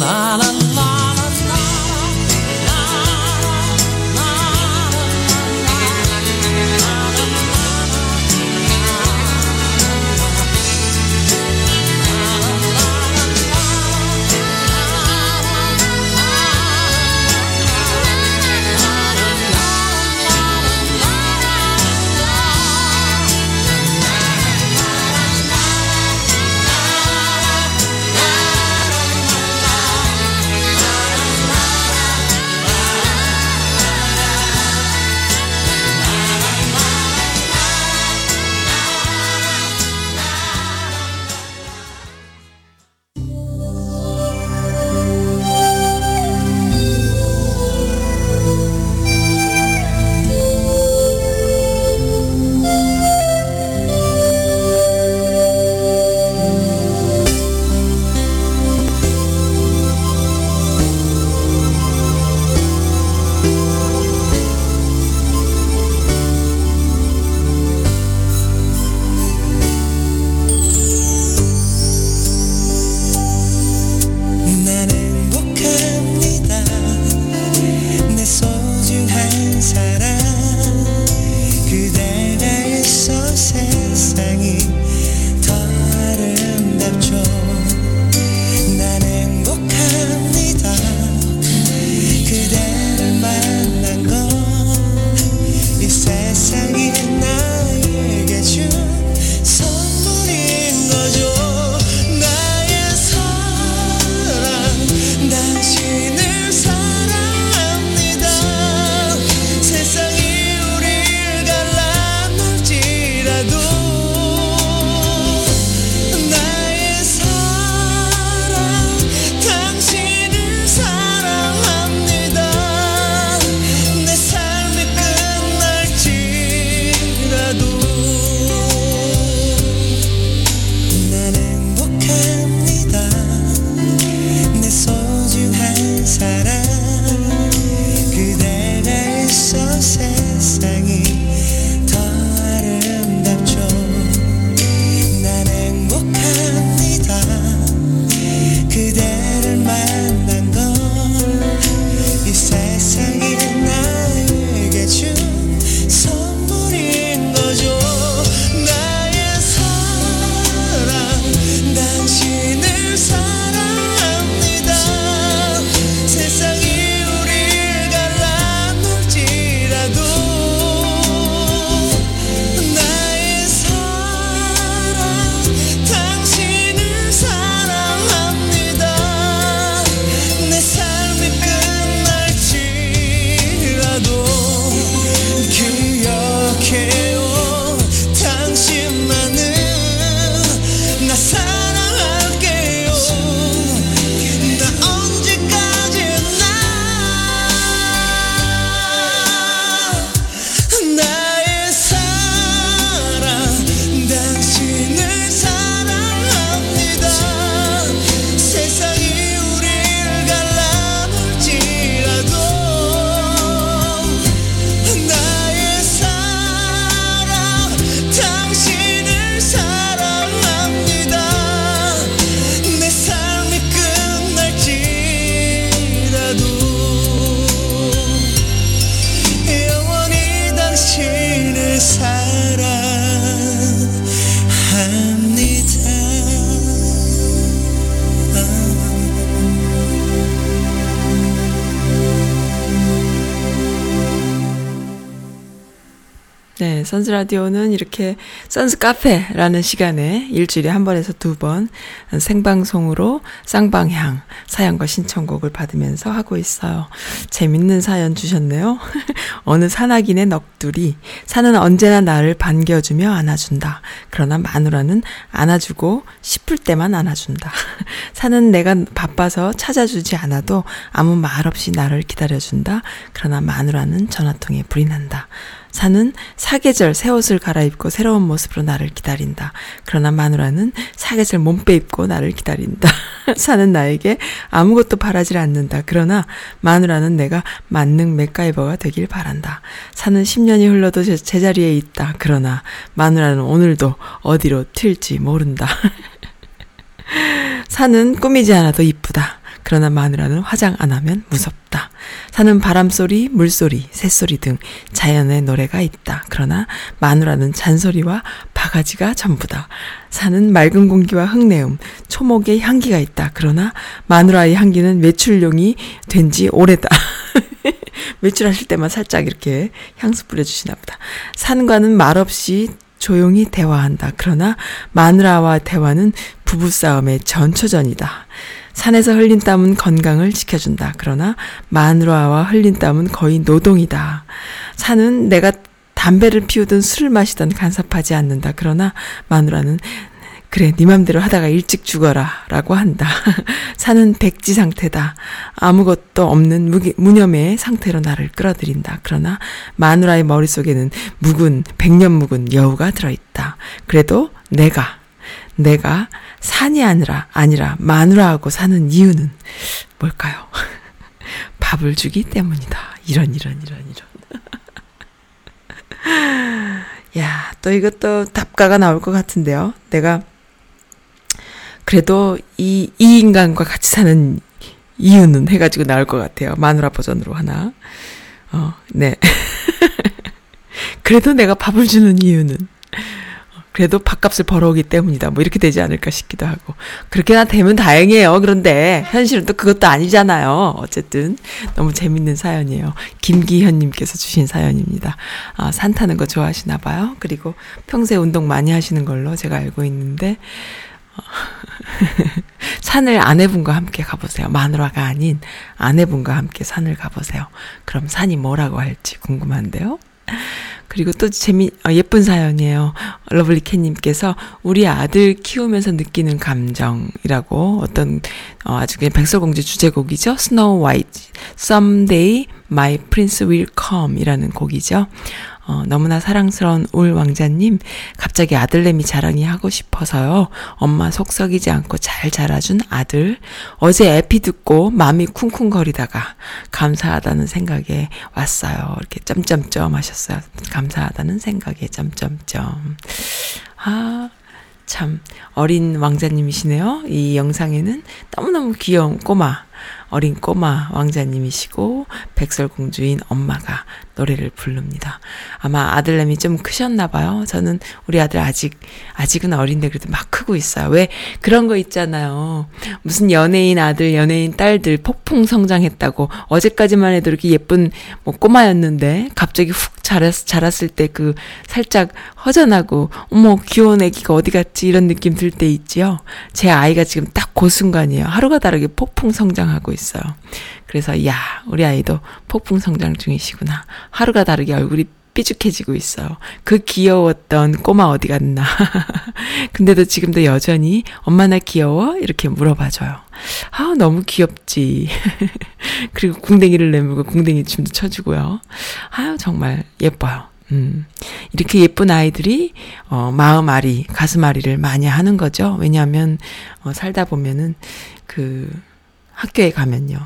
선스 라디오는 이렇게 선스 카페라는 시간에 일주일에 한 번에서 두 번 생방송으로 쌍방향 사연과 신청곡을 받으면서 하고 있어요. 재밌는 사연 주셨네요. 어느 산악인의 넋두리. 산은 언제나 나를 반겨주며 안아준다. 그러나 마누라는 안아주고 싶을 때만 안아준다. 산은 내가 바빠서 찾아주지 않아도 아무 말 없이 나를 기다려준다. 그러나 마누라는 전화통에 불이 난다. 산은 사계절 새 옷을 갈아입고 새로운 모습으로 나를 기다린다. 그러나 마누라는 사계절 몸빼 입고 나를 기다린다. 산은 나에게 아무것도 바라질 않는다. 그러나 마누라는 내가 만능 맥가이버가 되길 바란다. 산은 10년이 흘러도 제, 제자리에 있다. 그러나 마누라는 오늘도 어디로 튈지 모른다. 산은 꾸미지 않아도 이쁘다. 그러나 마누라는 화장 안 하면 무섭다. 산은 바람소리, 물소리, 새소리 등 자연의 노래가 있다. 그러나 마누라는 잔소리와 바가지가 전부다. 산은 맑은 공기와 흙내음, 초목의 향기가 있다. 그러나 마누라의 향기는 외출용이 된 지 오래다. 외출하실 때만 살짝 이렇게 향수 뿌려주시나 보다. 산과는 말없이 조용히 대화한다. 그러나 마누라와 대화는 부부싸움의 전초전이다. 산에서 흘린 땀은 건강을 지켜준다. 그러나 마누라와 흘린 땀은 거의 노동이다. 산은 내가 담배를 피우든 술을 마시든 간섭하지 않는다. 그러나 마누라는 그래, 네 맘대로 하다가 일찍 죽어라. 라고 한다. 산은 백지 상태다. 아무것도 없는 무기, 무념의 상태로 나를 끌어들인다. 그러나 마누라의 머릿속에는 묵은, 백년 묵은 여우가 들어있다. 그래도 내가, 내가 산이 아니라, 아니라 마누라하고 사는 이유는 뭘까요? 밥을 주기 때문이다. 이런, 이런, 이런, 이런. 야, 또 이것도 답가가 나올 것 같은데요. 내가 그래도 이, 이 인간과 같이 사는 이유는 해가지고 나올 것 같아요. 마누라 버전으로 하나. 어, 네. 그래도 내가 밥을 주는 이유는 그래도 밥값을 벌어오기 때문이다. 뭐 이렇게 되지 않을까 싶기도 하고. 그렇게나 되면 다행이에요. 그런데 현실은 또 그것도 아니잖아요. 어쨌든 너무 재밌는 사연이에요. 김기현님께서 주신 사연입니다. 아, 산 타는 거 좋아하시나 봐요. 그리고 평소에 운동 많이 하시는 걸로 제가 알고 있는데 어, 산을 아내분과 함께 가보세요. 마누라가 아닌 아내분과 함께 산을 가보세요. 그럼 산이 뭐라고 할지 궁금한데요. 그리고 또 재미, 어, 예쁜 사연이에요. 러블리 캣님께서 우리 아들 키우면서 느끼는 감정이라고 어떤, 어, 아주 그냥 백설공주 주제곡이죠. Snow White. Someday my prince will come 이라는 곡이죠. 어, 너무나 사랑스러운 울 왕자님, 갑자기 아들내미 자랑이 하고 싶어서요. 엄마 속 썩이지 않고 잘 자라준 아들. 어제 에피 듣고 마음이 쿵쿵거리다가 감사하다는 생각에 왔어요. 이렇게 점점점 하셨어요. 감사하다는 생각에 점점점. 아, 참, 어린 왕자님이시네요. 이 영상에는 너무너무 귀여운 꼬마, 어린 꼬마 왕자님이시고, 백설공주인 엄마가 노래를 부릅니다. 아마 아들내미 좀 크셨나 봐요. 저는 우리 아들 아직, 아직은 어린데 그래도 막 크고 있어요. 왜 그런 거 있잖아요. 무슨 연예인 아들, 연예인 딸들 폭풍 성장했다고 어제까지만 해도 이렇게 예쁜 뭐 꼬마였는데 갑자기 훅 자랐, 자랐을 때 그 살짝 허전하고 어머 귀여운 애기가 어디 갔지 이런 느낌 들 때 있지요. 제 아이가 지금 딱 그 순간이에요. 하루가 다르게 폭풍 성장하고 있어요. 그래서 야 우리 아이도 폭풍 성장 중이시구나. 하루가 다르게 얼굴이 삐죽해지고 있어요. 그 귀여웠던 꼬마 어디 갔나. 근데도 지금도 여전히 엄마 나 귀여워? 이렇게 물어봐줘요. 아, 너무 귀엽지. 그리고 궁뎅이를 내밀고 궁뎅이 춤도 춰주고요. 아유, 정말 예뻐요. 음, 이렇게 예쁜 아이들이, 어, 마음 아리, 가슴 아리를 많이 하는 거죠. 왜냐하면, 어, 살다 보면은, 그, 학교에 가면요.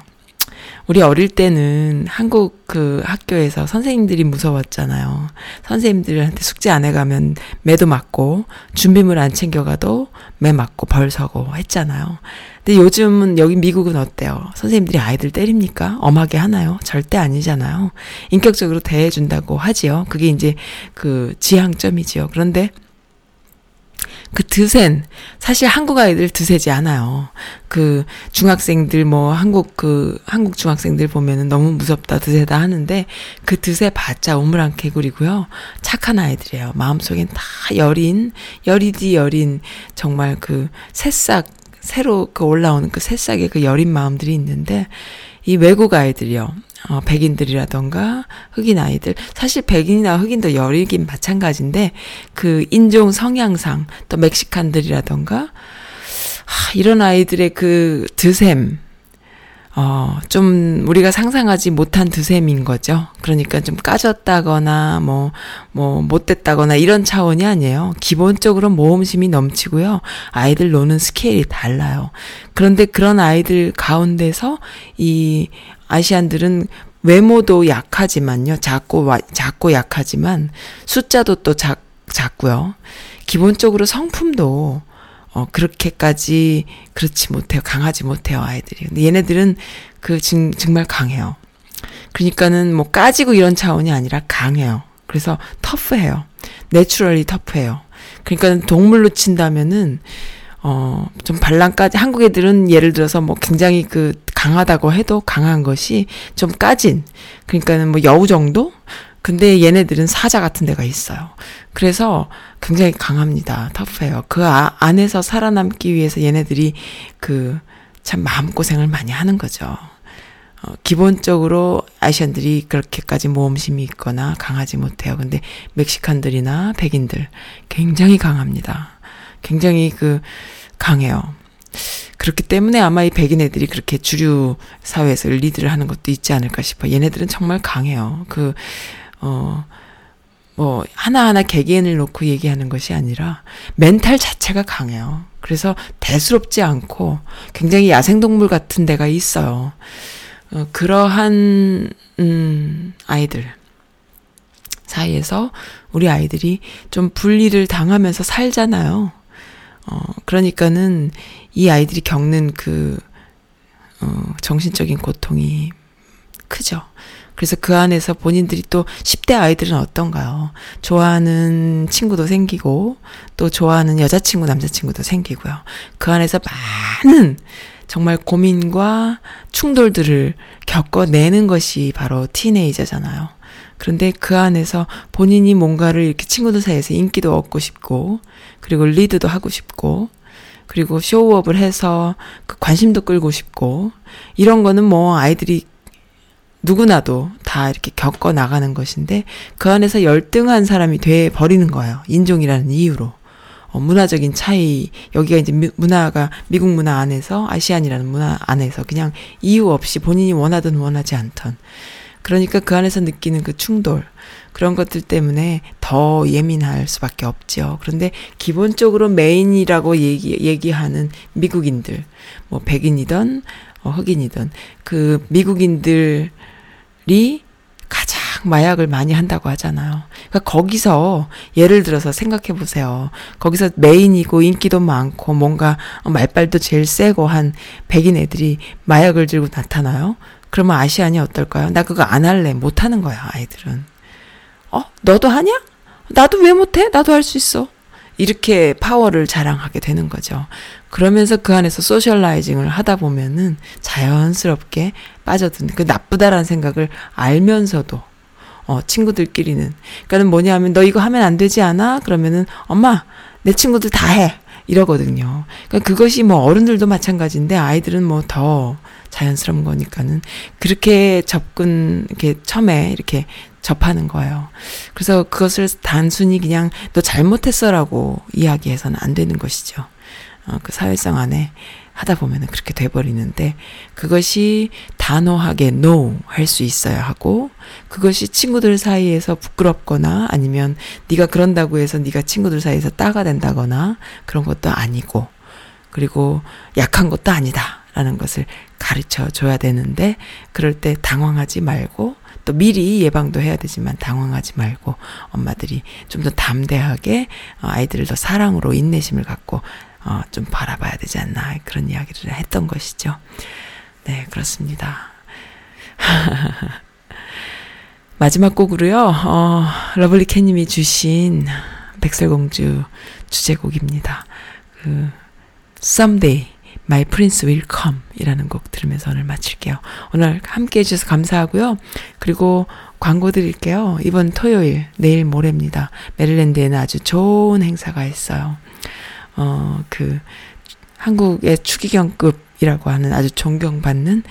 우리 어릴 때는 한국 그 학교에서 선생님들이 무서웠잖아요. 선생님들한테 숙제 안 해가면 매도 맞고, 준비물 안 챙겨가도 매 맞고 벌 서고 했잖아요. 근데 요즘은 여기 미국은 어때요? 선생님들이 아이들 때립니까? 엄하게 하나요? 절대 아니잖아요. 인격적으로 대해준다고 하지요. 그게 이제 그 지향점이지요. 그런데 그 드센 사실 한국 아이들 드세지 않아요. 그 중학생들 뭐 한국 그 한국 중학생들 보면은 너무 무섭다 드세다 하는데 그 드세 봤자 우물안 개구리고요. 착한 아이들이에요. 마음속엔 다 여린 여리디 여린 정말 그 새싹 새로 그 올라오는 그 새싹의 그 여린 마음들이 있는데 이 외국 아이들이요. 어, 백인들이라던가 흑인 아이들. 사실 백인이나 흑인도 여리긴 마찬가지인데 그 인종 성향상 또 멕시칸들이라던가 하, 이런 아이들의 그 드셈 어, 좀 우리가 상상하지 못한 드셈인 거죠. 그러니까 좀 까졌다거나 뭐, 뭐, 못됐다거나 이런 차원이 아니에요. 기본적으로 모험심이 넘치고요. 아이들 노는 스케일이 달라요. 그런데 그런 아이들 가운데서 이 아시안들은 외모도 약하지만요. 작고, 와- 작고 약하지만 숫자도 또 작, 작고요. 기본적으로 성품도 어, 그렇게까지 그렇지 못해요. 강하지 못해요, 아이들이. 근데 얘네들은 그 정, 정말 강해요. 그러니까는 뭐 까지고 이런 차원이 아니라 강해요. 그래서 터프해요. 내추럴리 터프해요. 그러니까 동물로 친다면은 어, 좀 반란까지, 한국 애들은 예를 들어서 뭐 굉장히 그 강하다고 해도 강한 것이 좀 까진, 그러니까는 뭐 여우 정도? 근데 얘네들은 사자 같은 데가 있어요. 그래서 굉장히 강합니다. 터프해요. 그 아, 안에서 살아남기 위해서 얘네들이 그 참 마음고생을 많이 하는 거죠. 어, 기본적으로 아시안들이 그렇게까지 모험심이 있거나 강하지 못해요. 근데 멕시칸들이나 백인들 굉장히 강합니다. 굉장히 그 강해요. 그렇기 때문에 아마 이 백인 애들이 그렇게 주류 사회에서 리드를 하는 것도 있지 않을까 싶어. 요 얘네들은 정말 강해요. 그, 어, 뭐, 하나하나 개개인을 놓고 얘기하는 것이 아니라 멘탈 자체가 강해요. 그래서 대수롭지 않고 굉장히 야생동물 같은 데가 있어요. 어, 그러한, 음, 아이들 사이에서 우리 아이들이 좀 분리를 당하면서 살잖아요. 어, 그러니까는 이 아이들이 겪는 그, 어, 정신적인 고통이 크죠. 그래서 그 안에서 본인들이 또 10대 아이들은 어떤가요? 좋아하는 친구도 생기고, 또 좋아하는 여자친구, 남자친구도 생기고요. 그 안에서 많은 정말 고민과 충돌들을 겪어내는 것이 바로 티네이저잖아요. 그런데 그 안에서 본인이 뭔가를 이렇게 친구들 사이에서 인기도 얻고 싶고, 그리고 리드도 하고 싶고, 그리고 쇼업을 해서 그 관심도 끌고 싶고, 이런 거는 뭐 아이들이 누구나도 다 이렇게 겪어 나가는 것인데, 그 안에서 열등한 사람이 돼 버리는 거예요. 인종이라는 이유로. 어, 문화적인 차이, 여기가 이제 미- 문화가 미국 문화 안에서, 아시안이라는 문화 안에서 그냥 이유 없이 본인이 원하든 원하지 않던. 그러니까 그 안에서 느끼는 그 충돌, 그런 것들 때문에 더 예민할 수밖에 없죠. 그런데 기본적으로 메인이라고 얘기, 얘기하는 미국인들, 뭐 백인이든, 어, 흑인이든, 그 미국인들이 가장 마약을 많이 한다고 하잖아요. 그러니까 거기서 예를 들어서 생각해 보세요. 거기서 메인이고 인기도 많고 뭔가 말빨도 제일 세고 한 백인 애들이 마약을 들고 나타나요. 그러면 아시안이 어떨까요? 나 그거 안 할래. 못 하는 거야, 아이들은. 어? 너도 하냐? 나도 왜 못해? 나도 할 수 있어. 이렇게 파워를 자랑하게 되는 거죠. 그러면서 그 안에서 소셜라이징을 하다 보면은 자연스럽게 빠져드는 그 나쁘다라는 생각을 알면서도 어 친구들끼리는 그러니까는 뭐냐면 너 이거 하면 안 되지 않아? 그러면은 엄마 내 친구들 다 해. 이러거든요. 그러니까 그것이 뭐 어른들도 마찬가지인데 아이들은 뭐 더 자연스러운 거니까는 그렇게 접근 이렇게 처음에 이렇게 접하는 거예요. 그래서 그것을 단순히 그냥 너 잘못했어라고 이야기해서는 안 되는 것이죠. 어, 그 사회성 안에 하다 보면은 그렇게 돼버리는데 그것이 단호하게 no 할 수 있어야 하고 그것이 친구들 사이에서 부끄럽거나 아니면 네가 그런다고 해서 네가 친구들 사이에서 따가 된다거나 그런 것도 아니고 그리고 약한 것도 아니다라는 것을 가르쳐 줘야 되는데 그럴 때 당황하지 말고 또 미리 예방도 해야 되지만 당황하지 말고 엄마들이 좀 더 담대하게 어, 아이들을 더 사랑으로 인내심을 갖고 어, 좀 바라봐야 되지 않나 그런 이야기를 했던 것이죠. 네, 그렇습니다. 마지막 곡으로요, 어, 러블리 캣님이 주신 백설공주 주제곡입니다. 그, Someday, My Prince Will Come 이라는 곡 들으면서 오늘 마칠게요. 오늘 함께 해주셔서 감사하고요. 그리고 광고 드릴게요. 이번 토요일, 내일 모레입니다. 메릴랜드에는 아주 좋은 행사가 있어요. 어, 그, 한국의 추기경급이라고 하는 아주 존경받는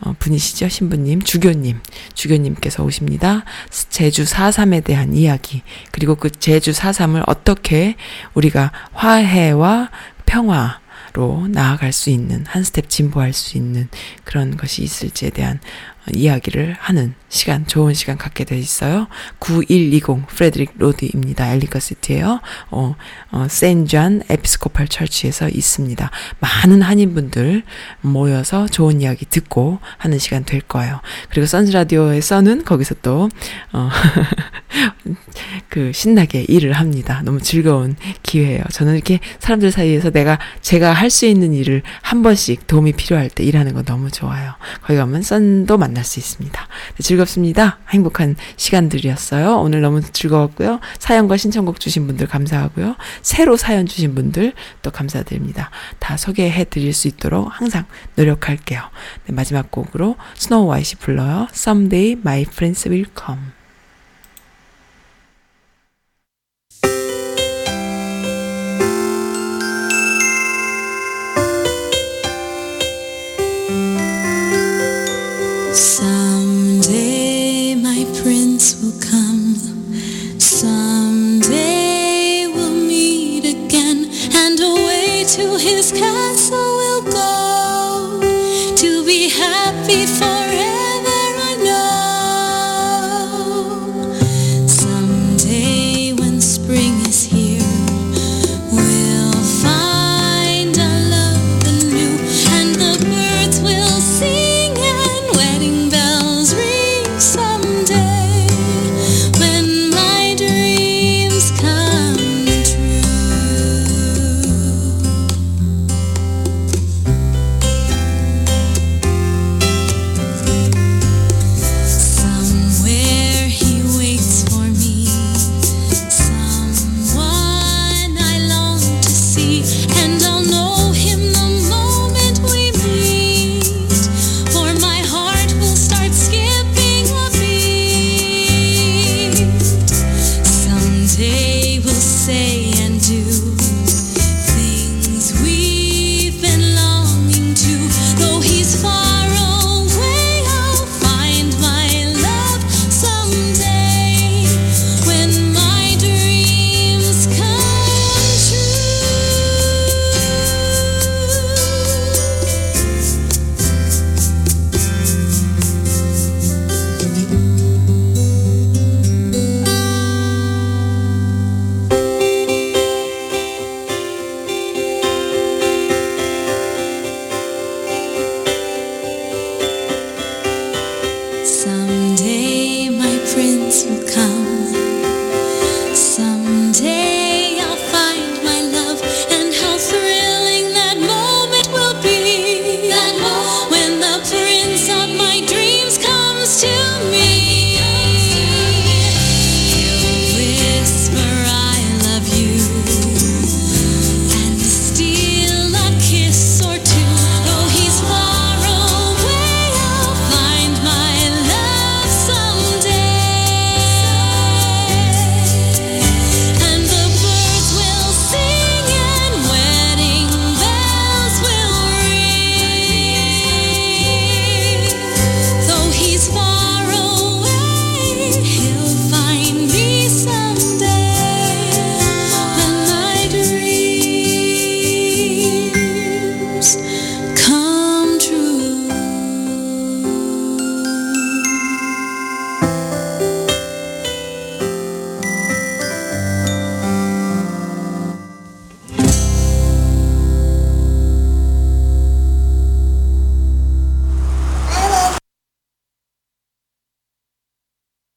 어, 분이시죠. 신부님, 주교님, 주교님께서 오십니다. 제주 4.3에 대한 이야기, 그리고 그 제주 4.3을 어떻게 우리가 화해와 평화, 로 나아갈 수 있는 한 스텝 진보할 수 있는 그런 것이 있을지에 대한 어, 이야기를 하는 시간 좋은 시간 갖게 돼 있어요. 9120 Frederick Road입니다. Ellicott City에요. 어, 어 Saint John Episcopal Church에서 있습니다. 많은 한인분들 모여서 좋은 이야기 듣고 하는 시간 될 거예요. 그리고 선즈 라디오에서는 거기서 또 어, 그 신나게 일을 합니다. 너무 즐거운 기회예요. 저는 이렇게 사람들 사이에서 내가 제가 할 수 있는 일을 한 번씩 도움이 필요할 때 일하는 거 너무 좋아요. 거기 가면 썬도 만날 수 있습니다. 네, 즐겁습니다. 행복한 시간들이었어요. 오늘 너무 즐거웠고요. 사연과 신청곡 주신 분들 감사하고요. 새로 사연 주신 분들 또 감사드립니다. 다 소개해 드릴 수 있도록 항상 노력할게요. 네, 마지막 곡으로 스노우 화이트 불러요. Someday my friends will come. Someday my prince will come. Someday we'll meet again, and away to his castle.